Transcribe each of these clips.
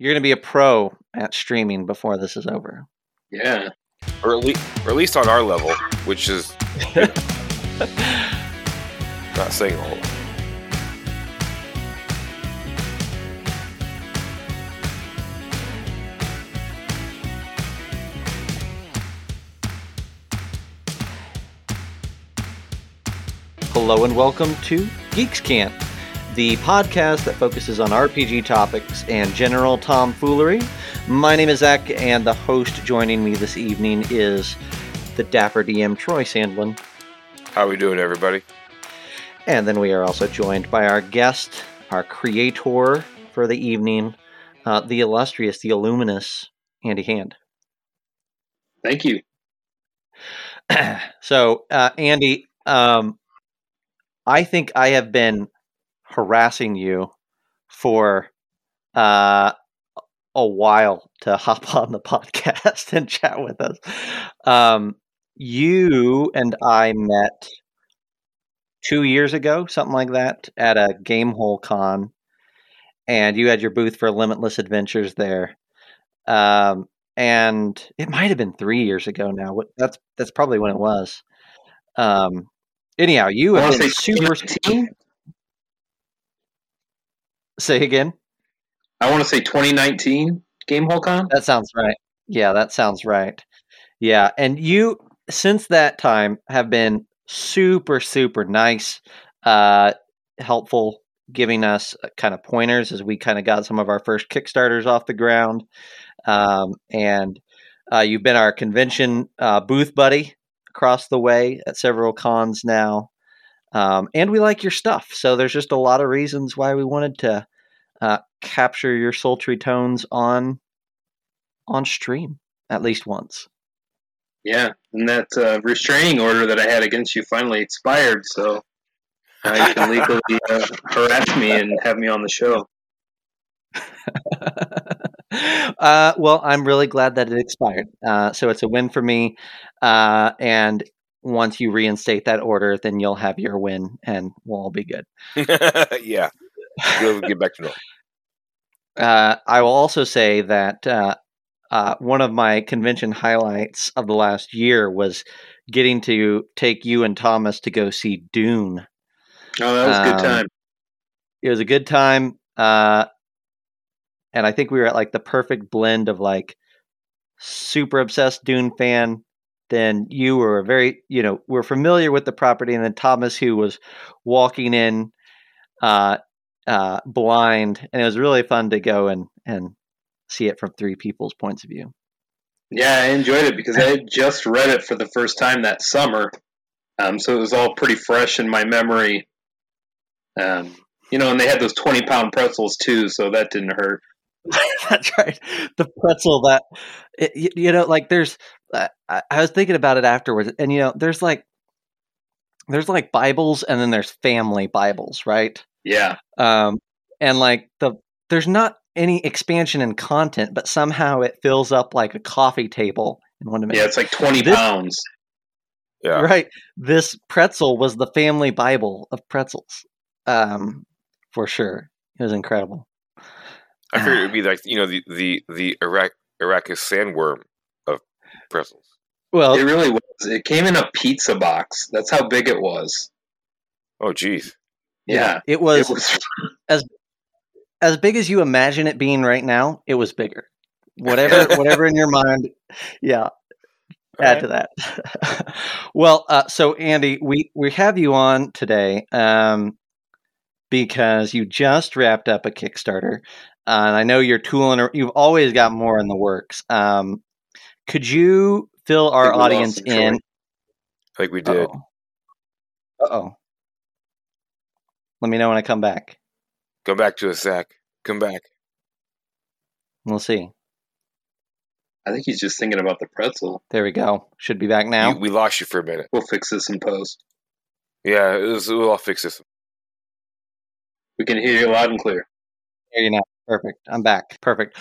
You're going to be a pro at streaming before this is over. Yeah. or at least, or at least on our level, which is not saying a whole lot. Hello and welcome to Geeks' Cant, the podcast that focuses on RPG topics and general tomfoolery. My name is Zac, and the host joining me this evening is the dapper DM Troy Sandlin. How are we doing, everybody? And then we are also joined by our guest, our creator for the evening, uh, the illustrious, the illuminous Andy Hand. Thank you. so, uh, Andy, um, I think I have been harassing you for uh, a while to hop on the podcast and chat with us. Um, you and I met two years ago, something like that, at a Gamehole Con, and you had your booth for Limitless Adventures there. Um, and it might have been three years ago now. That's that's probably when it was. Um, anyhow, you have been super. 2019. Say again. I want to say 2019 Gamehole Con. That sounds right. Yeah, that sounds right. Yeah, and you since that time have been super super nice, uh, helpful, giving us uh, kind of pointers as we kind of got some of our first Kickstarters off the ground, um, and uh, you've been our convention uh, booth buddy across the way at several cons now, um, and we like your stuff. So there's just a lot of reasons why we wanted to uh, capture your sultry tones on on stream at least once. Yeah, and that uh, restraining order that I had against you finally expired, so now you can legally uh, harass me and have me on the show. uh, well, I'm really glad that it expired. Uh, so it's a win for me. Uh, and once you reinstate that order, then you'll have your win, and we'll all be good. yeah, we'll get back to normal. Uh, I will also say that uh, uh, one of my convention highlights of the last year was getting to take you and Thomas to go see Dune. Oh, that was a Um, good time. It was a good time, uh, and I think we were at like the perfect blend of like super obsessed Dune fan. Then you were a very, you know, we're familiar with the property, and then Thomas, who was walking in uh, uh, blind, and it was really fun to go and and see it from three people's points of view. Yeah, I enjoyed it because I had just read it for the first time that summer, um, so it was all pretty fresh in my memory. Um, you know, and they had those twenty pound pretzels too, so that didn't hurt. That's right. The pretzel that it, you know, like there's. I, I was thinking about it afterwards, and you know, there's like there's like Bibles, and then there's family Bibles, right? Yeah, Um, and like the there's not any expansion in content, but somehow it fills up like a coffee table in one minute. yeah, it's like twenty This- pounds. Yeah, Right. This pretzel was the family Bible of pretzels. Um, for sure. It was incredible. I figured it would be like you know the the the Iraq Arrakis sandworm of pretzels. Well, It really was. It came in a pizza box. That's how big it was. Oh, geez. Yeah, it it was was. as big as you imagine it being right now, it was bigger. Whatever whatever in your mind. Yeah. Add to that. well, uh, so Andy, we we have you on today um, because you just wrapped up a Kickstarter, uh, and I know you're tooling. You've always got more in the works. Um, could you fill our think we lost audience him, Troy. in? Like we did. Uh oh. Let me know when I come back. Come back to us, Zac. Come back. We'll see. I think he's just thinking about the pretzel. There we go. Should be back now. You- we lost you for a minute. We'll fix this in post. Yeah, it was, we'll all fix this. We can hear you loud and clear. There you now. Perfect. I'm back. Perfect.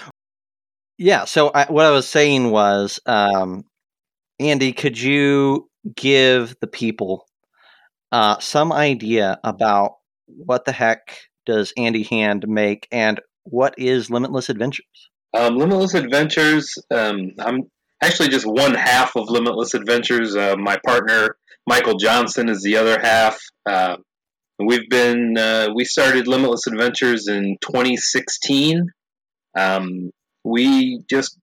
Yeah. So I, what I was saying was, um, Andy, could you give the people uh, some idea about what the heck does Andy Hand make, and what is Limitless Adventures? Um, Limitless Adventures. Um, I'm actually just one half of Limitless Adventures. Uh, my partner Michael Johnson is the other half. Uh, we've been uh, we started Limitless Adventures in 2016. Um, we just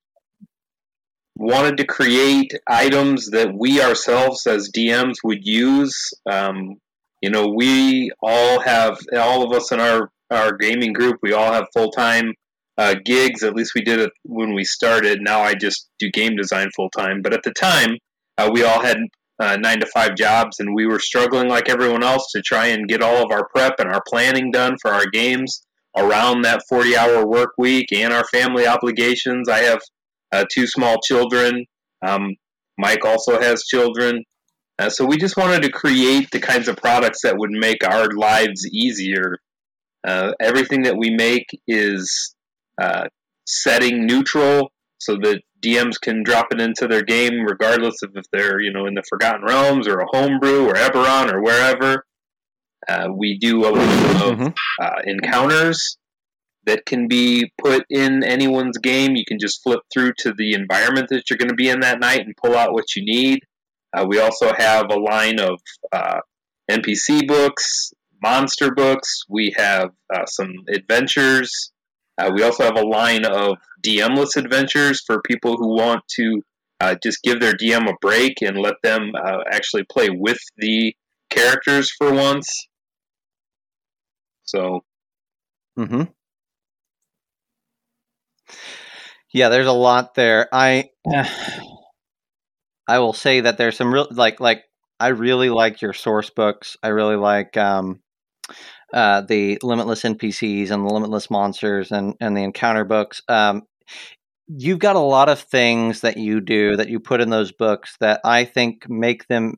wanted to create items that we ourselves as DMs would use. Um, you know, we all have all of us in our our gaming group. We all have full time uh, gigs. At least we did it when we started. Now I just do game design full time. But at the time, uh, we all had uh, nine to five jobs, and we were struggling like everyone else to try and get all of our prep and our planning done for our games around that 40 hour work week and our family obligations. I have uh, two small children. Um, Mike also has children. Uh, so we just wanted to create the kinds of products that would make our lives easier. Uh, everything that we make is uh, setting neutral so that DMs can drop it into their game regardless of if they're you know in the Forgotten Realms or a homebrew or Eberron or wherever. Uh, we do a lot of mm-hmm. uh, encounters that can be put in anyone's game. You can just flip through to the environment that you're going to be in that night and pull out what you need. Uh, we also have a line of uh, NPC books, monster books. We have uh, some adventures. Uh, we also have a line of DMless adventures for people who want to uh, just give their DM a break and let them uh, actually play with the characters for once. So. Hmm. Yeah, there's a lot there. I. I will say that there's some real like like I really like your source books. I really like um, uh, the limitless NPCs and the limitless monsters and and the encounter books. Um, you've got a lot of things that you do that you put in those books that I think make them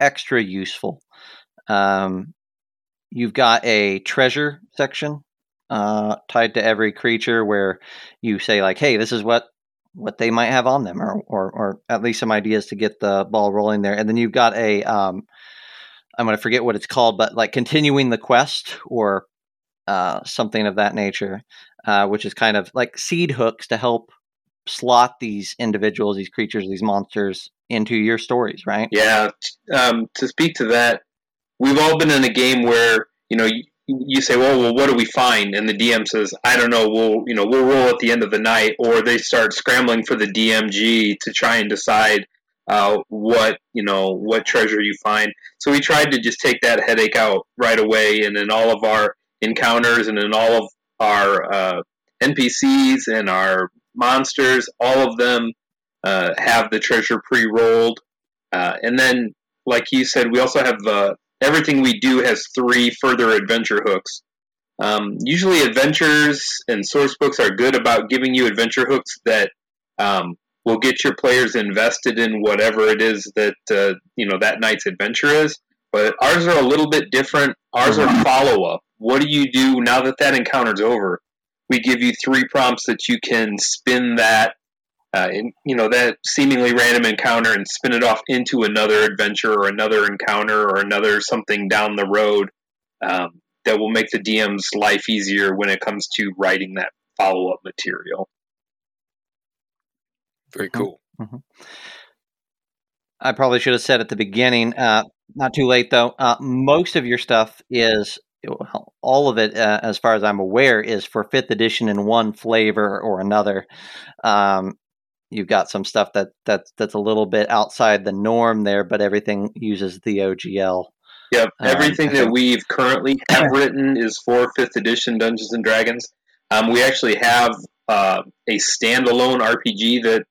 extra useful. Um, you've got a treasure section uh, tied to every creature where you say like, "Hey, this is what what they might have on them, or, or, or at least some ideas to get the ball rolling there. And then you've got a, um, I'm going to forget what it's called, but like continuing the quest or uh, something of that nature, uh, which is kind of like seed hooks to help slot these individuals, these creatures, these monsters into your stories, right? Yeah. Um, to speak to that, we've all been in a game where you know you say, well, well, what do we find? And the DM says, I don't know. We'll, you know, we'll roll at the end of the night, or they start scrambling for the DMG to try and decide uh, what, you know, what treasure you find. So we tried to just take that headache out right away, and in all of our encounters and in all of our uh, NPCs and our monsters, all of them uh, have the treasure pre-rolled, uh, and then, like you said, we also have the everything we do has three further adventure hooks. Um, usually, adventures and source books are good about giving you adventure hooks that um, will get your players invested in whatever it is that uh, you know that night's adventure is. But ours are a little bit different. Ours are follow up. What do you do now that that encounter's over? We give you three prompts that you can spin that uh, in, you know that seemingly random encounter and spin it off into another adventure or another encounter or another something down the road um, that will make the DM's life easier when it comes to writing that follow up material. Very mm-hmm. cool. Mm-hmm. I probably should have said at the beginning. Uh, not too late though. Uh, most of your stuff is all of it, uh, as far as I'm aware, is for fifth edition in one flavor or another. Um, you've got some stuff that that's that's a little bit outside the norm there, but everything uses the OGL. Yep, um, everything um, that we've currently have written is for fifth edition Dungeons and Dragons. Um, we actually have uh, a standalone RPG that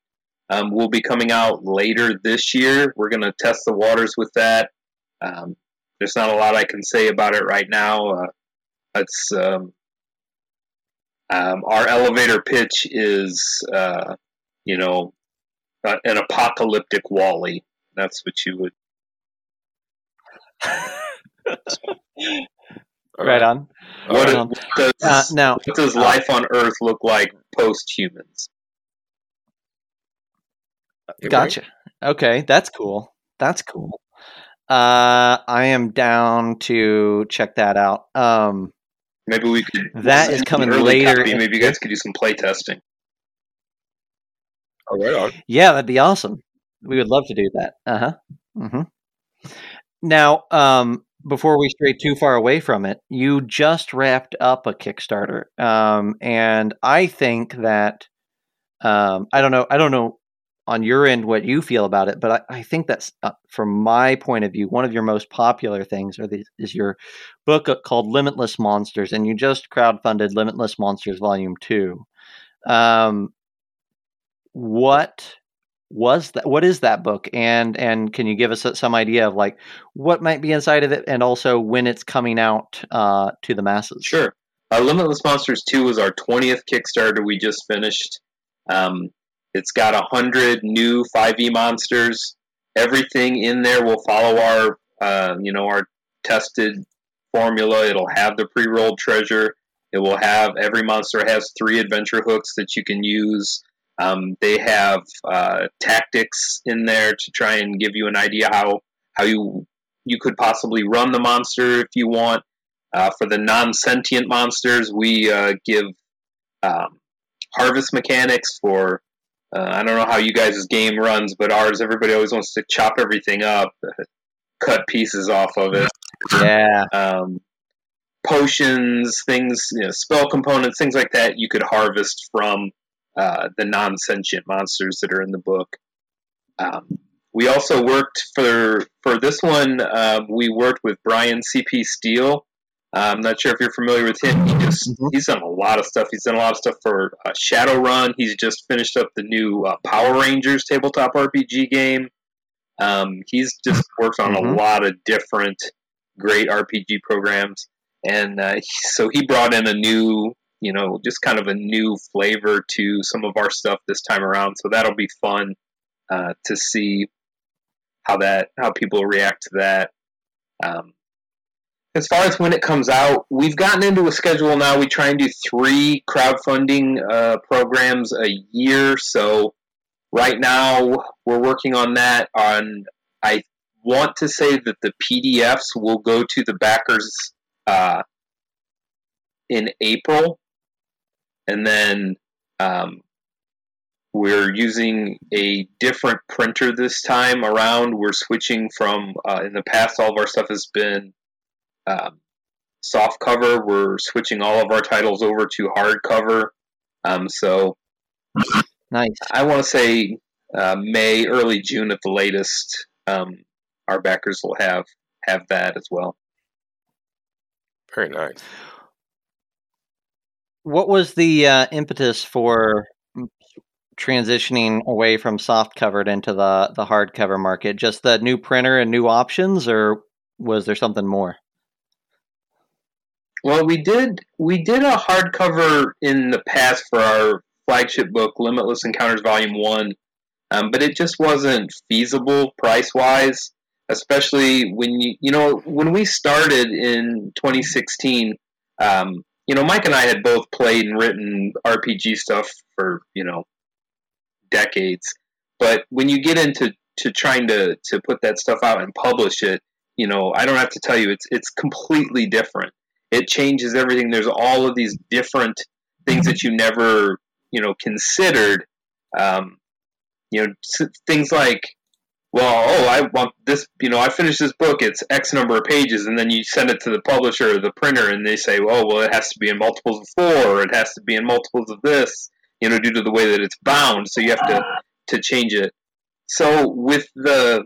um, will be coming out later this year. We're going to test the waters with that. Um, there's not a lot I can say about it right now. Uh, it's um, our elevator pitch is uh, you know, uh, an apocalyptic WALL-E. That's what you would. right on. What, right on. what does, uh, now, what does uh, life on Earth look like post humans? Gotcha. Okay, that's cool. That's cool. Uh, I am down to check that out. Um, Maybe we could. That is coming later copy. Maybe you guys could do some play testing. Oh, on. Yeah, that'd be awesome. We would love to do that. Uh huh. hmm Now, um, before we stray too far away from it, you just wrapped up a Kickstarter, um, and I think that um, I don't know. I don't know on your end what you feel about it, but I, I think that's uh, from my point of view one of your most popular things, the, is your book uh, called Limitless Monsters, and you just crowdfunded Limitless Monsters Volume Two. Um, what was that what is that book and and can you give us some idea of like what might be inside of it and also when it's coming out uh, to the masses Sure. Uh, Limitless Monsters 2 was our 20th Kickstarter we just finished. Um, it's got 100 new 5e monsters. Everything in there will follow our, uh, you know, our tested formula. It'll have the pre-rolled treasure. It will have every monster has three adventure hooks that you can use. Um, they have uh, tactics in there to try and give you an idea how how you you could possibly run the monster if you want. Uh, for the non-sentient monsters, we uh, give um, harvest mechanics for. Uh, I don't know how you guys' game runs, but ours, everybody always wants to chop everything up, cut pieces off of it. yeah Um, potions, things, you know, spell components, things like that. You could harvest from uh, the non-sentient monsters that are in the book. Um, we also worked for for this one. Uh, we worked with Brian CP Steele. I'm not sure if you're familiar with him. He just Mhm. he's done a lot of stuff. He's done a lot of stuff for uh, Shadowrun. He's just finished up the new uh, Power Rangers tabletop RPG game. Um, he's just worked on Mhm. a lot of different great RPG programs, and uh, so he brought in a new, you know, just kind of a new flavor to some of our stuff this time around. So that'll be fun uh, to see how that how people react to that. Um, as far as when it comes out, we've gotten into a schedule now. We try and do three crowdfunding uh, programs a year. So right now we're working on that. On I want to say that the PDFs will go to the backers uh, in April, and then um, we're using a different printer this time around. We're switching from uh, in the past, all of our stuff has been um, soft cover. We're switching all of our titles over to hardcover. Um, so nice I want to say uh, May, early June at the latest. Um, our backers will have have that as well. Very nice. What was the uh, impetus for transitioning away from soft covered into the the hardcover market just the new printer and new options or was there something more Well, we did we did a hardcover in the past for our flagship book, Limitless Encounters Volume One, um, but it just wasn't feasible price wise. Especially when you you know when we started in 2016, um, you know Mike and I had both played and written RPG stuff for you know decades, but when you get into to trying to to put that stuff out and publish it, you know I don't have to tell you it's it's completely different it changes everything. There's all of these different things that you never, you know, considered. Um, you know, things like, well, oh, I want this. You know, I finished this book. It's X number of pages, and then you send it to the publisher or the printer, and they say, oh, well, it has to be in multiples of four, or it has to be in multiples of this. You know, due to the way that it's bound, so you have to to change it. So with the,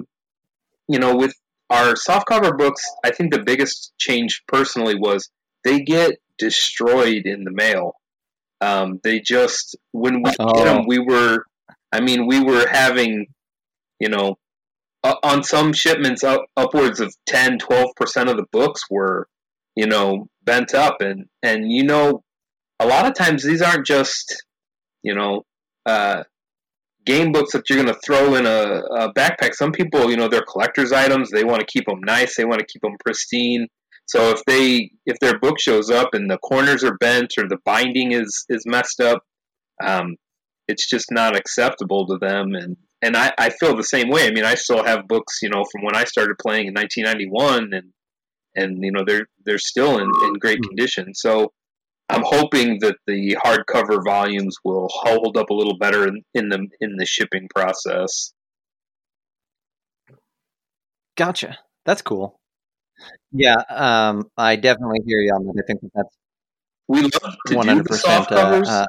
you know, with our softcover books, I think the biggest change personally was they get destroyed in the mail. Um, they just when we Oh. get them, we were, I mean, we were having, you know, uh, on some shipments, up, upwards of 10, 12 percent of the books were, you know, bent up, and and you know, a lot of times these aren't just, you know, uh, game books that you're going to throw in a, a backpack. Some people, you know, they're collector's items. They want to keep them nice. They want to keep them pristine. So if they if their book shows up and the corners are bent or the binding is is messed up, um, it's just not acceptable to them. And and I, I feel the same way. I mean, I still have books, you know, from when I started playing in 1991, and and you know they're they're still in, in great Hmm. condition. So I'm hoping that the hardcover volumes will hold up a little better in, in the in the shipping process. Gotcha. That's cool. Yeah, um, I definitely hear you on that. I think that that's We love to do one hundred the soft uh, covers uh,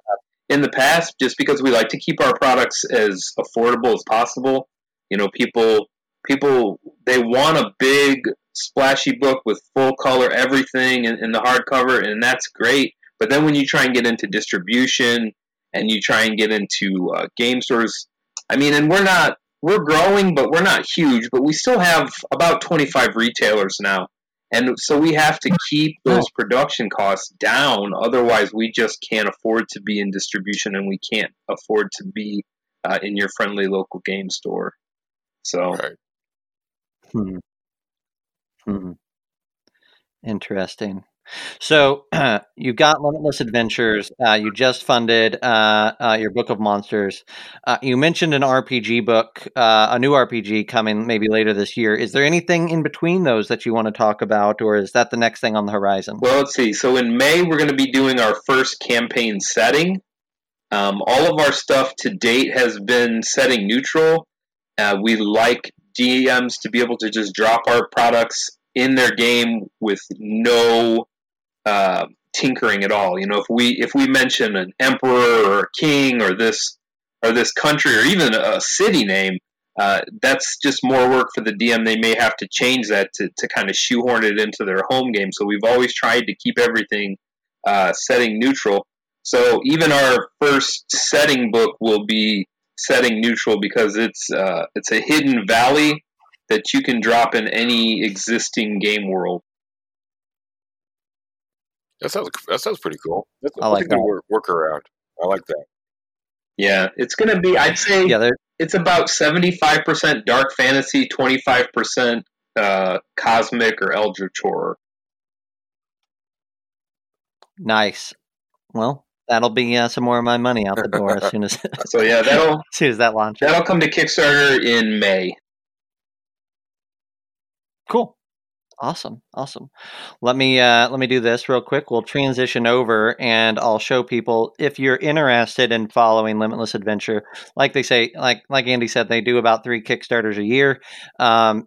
in the past, just because we like to keep our products as affordable as possible. You know, people people they want a big splashy book with full color everything in, in the hardcover, and that's great. But then when you try and get into distribution and you try and get into uh, game stores, I mean, and we're not we're growing, but we're not huge, but we still have about 25 retailers now. And so we have to keep those production costs down. Otherwise, we just can't afford to be in distribution and we can't afford to be uh, in your friendly local game store. So, Right. Hmm. Hmm. Interesting. So you've got Limitless Adventures. Uh, you just funded uh, uh, your Book of Monsters. Uh, you mentioned an RPG book, uh, a new RPG coming maybe later this year. Is there anything in between those that you want to talk about, or is that the next thing on the horizon? well, let's see. So, in May, we're going to be doing our first campaign setting. Um, all of our stuff to date has been setting neutral. Uh, we like DMs to be able to just drop our products in their game with no uh, tinkering at all. You know, if we if we mention an emperor or a king or this or this country or even a city name, uh, that's just more work for the DM. They may have to change that to, to kind of shoehorn it into their home game. So we've always tried to keep everything uh, setting neutral. So even our first setting book will be setting neutral because it's uh, it's a hidden valley that you can drop in any existing game world. That sounds that sounds pretty cool. That's, I that's like a good that. work, workaround. I like that. Yeah, it's going to be. I'd say Yeah, it's about seventy-five percent dark fantasy, twenty-five percent uh, cosmic or eldritch horror. nice. Well, that'll be uh, some more of my money out the door as soon as So yeah, that'll as soon as that launches. that'll come to Kickstarter in May. Cool. Awesome. Awesome. Let me uh, let me do this real quick. We'll transition over and I'll show people if you're interested in following Limitless Adventure. Like they say, like like Andy said, they do about three Kickstarters a year. Um,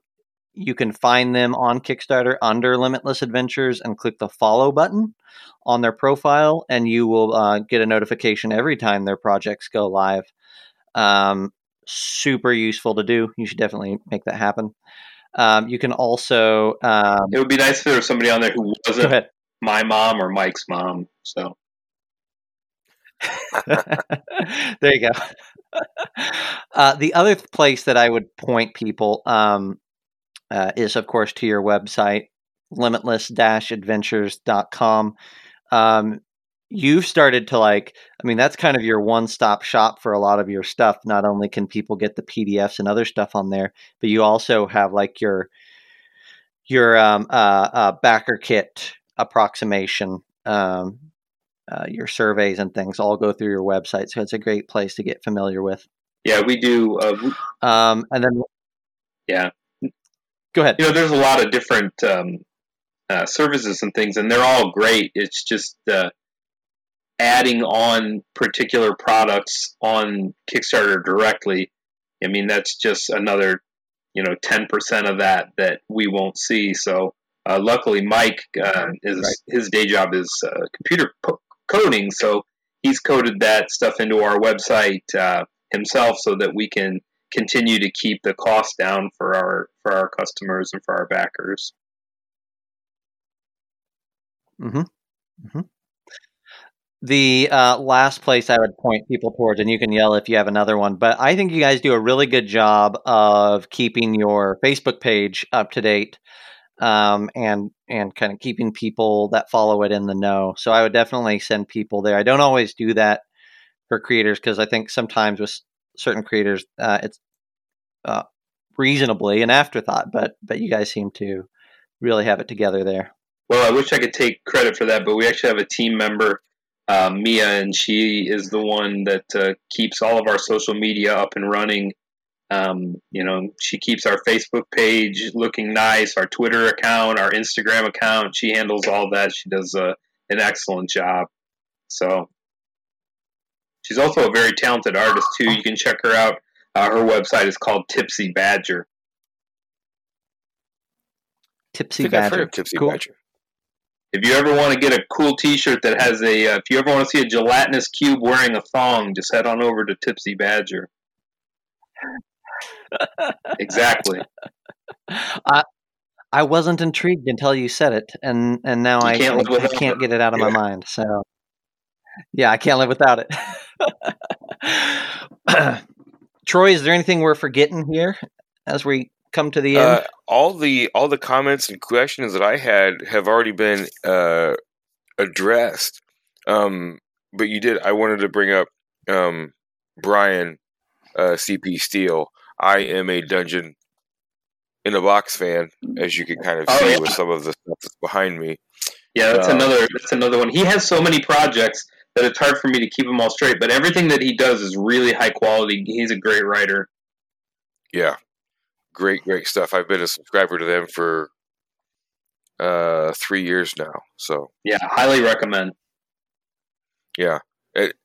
you can find them on Kickstarter under Limitless Adventures and click the follow button on their profile, and you will uh, get a notification every time their projects go live. Um, super useful to do. You should definitely make that happen. Um, you can also um, It would be nice if there was somebody on there who wasn't my mom or Mike's mom. So there you go. uh, the other place that I would point people um, uh, is, of course, to your website, limitless-adventures.com. Um, you've started to like, I mean, that's kind of your one-stop shop for a lot of your stuff. Not only can people get the PDFs and other stuff on there, but you also have like your your um, uh, uh, backer kit approximation um, uh, your surveys and things all go through your website. So it's a great place to get familiar with. yeah, we do. Uh, we- Um, and then, yeah, go ahead. you know, there's a lot of different um, uh, services and things, and they're all great. It's just uh, adding on particular products on Kickstarter directly. I mean, that's just another, you know, ten percent of that that we won't see. So, uh, luckily, Mike uh, is Right. his day job is uh, computer po- coding, so he's coded that stuff into our website uh, himself, so that we can continue to keep the cost down for our for our customers and for our backers. hmm hmm The uh, last place I would point people towards, and you can yell if you have another one, but I think you guys do a really good job of keeping your Facebook page up to date um, and and kind of keeping people that follow it in the know. So I would definitely send people there. I don't always do that for creators because I think sometimes with certain creators, uh, it's uh, reasonably an afterthought. But but you guys seem to really have it together there. Well, I wish I could take credit for that, but we actually have a team member, uh, Mia, and she is the one that uh, keeps all of our social media up and running. Um, you know, she keeps our Facebook page looking nice, our Twitter account, our Instagram account. She handles all that. She does a, an excellent job. So she's also a very talented artist too. You can check her out. Uh, her website is called Tipsy Badger. Tipsy I think I've heard Badger. Tipsy Cool. Badger. If you ever want to get a cool T-shirt that has a, uh, if you ever want to see a gelatinous cube wearing a thong, just head on over to Tipsy Badger. exactly. I I wasn't intrigued until you said it, and and now You I, can't live I without can't get it out of my mind. So yeah, I can't live without it. Troy, is there anything we're forgetting here as we come to the end? Uh, all the all the comments and questions that I had have already been uh, addressed. Um, but you did. I wanted to bring up um, Brian uh, CP Steele. I am a Dungeon in a Box fan, as you can kind of Oh, see yeah. with some of the stuff that's behind me. Yeah, that's Uh, another. That's another one. He has so many projects that it's hard for me to keep them all straight. But everything that he does is really high quality. He's a great writer. Yeah, great, great stuff. I've been a subscriber to them for uh, three years now. So Yeah, highly recommend. Yeah. It,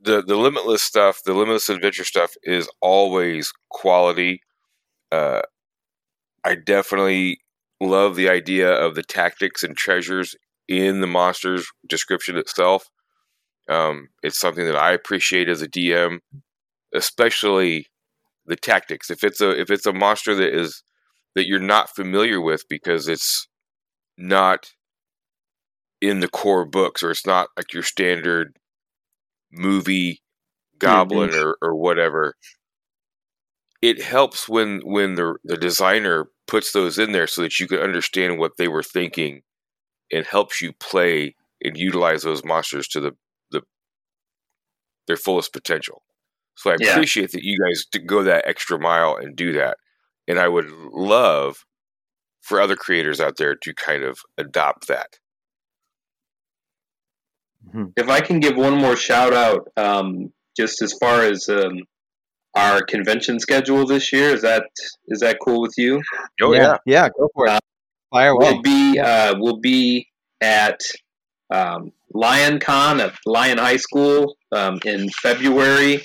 the the limitless stuff, the limitless adventure stuff is always quality. Uh, I definitely love the idea of the tactics and treasures in the monsters description itself. Um, it's something that I appreciate as a DM, especially the tactics. If it's a if it's a monster that is that you're not familiar with because it's not in the core books or it's not like your standard movie goblin niche. or, or whatever it helps when when the the designer puts those in there so that you can understand what they were thinking and helps you play and utilize those monsters to the, the their fullest potential so i Yeah. appreciate that you guys to go that extra mile and do that and i would love for other creators out there to kind of adopt that Mhm. If I can give one more shout out, um, just as far as um, our convention schedule this year, is that is that cool with you? oh yeah, yeah, go for it. Uh, Fire away. We'll be uh, we'll be at um, Lion Con at Lion High School um, in February.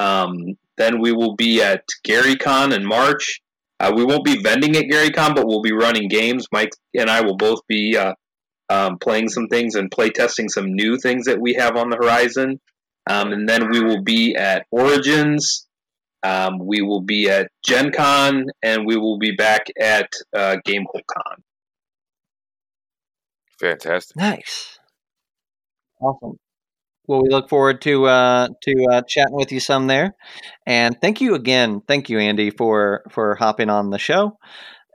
Um, then we will be at Gary Con in March. Uh, we won't be vending at Gary Con, but we'll be running games. Mike and I will both be uh, um, playing some things and play testing some new things that we have on the horizon. Um, and then we will be at Origins. Um, we will be at Gen Con, and we will be back at uh, Gamehole Con. fantastic Nice. Awesome. Well, we look forward to uh, to uh, chatting with you some there, and thank you again. Thank you, Andy, for for hopping on the show,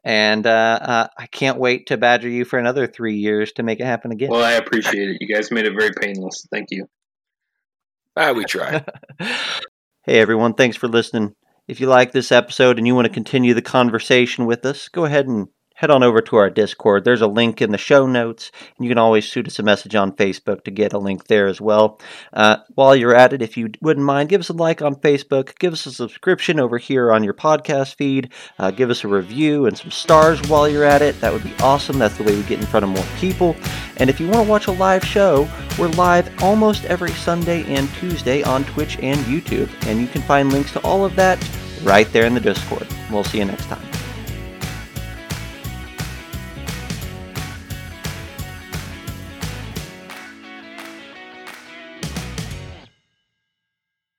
and uh, uh, I can't wait to badger you for another three years to make it happen again. Well, I appreciate it. You guys made it very painless. Thank you. ah, we try hey, everyone. Thanks for listening. If you like this episode and you want to continue the conversation with us, go ahead and head on over to our Discord. There's a link in the show notes, and you can always shoot us a message on Facebook to get a link there as well. Uh, while you're at it, if you wouldn't mind, give us a like on Facebook, give us a subscription over here on your podcast feed, uh, give us a review and some stars while you're at it. That would be awesome. That's the way we get in front of more people. And if you want to watch a live show, we're live almost every Sunday and Tuesday on Twitch and YouTube, and you can find links to all of that right there in the Discord. We'll see you next time.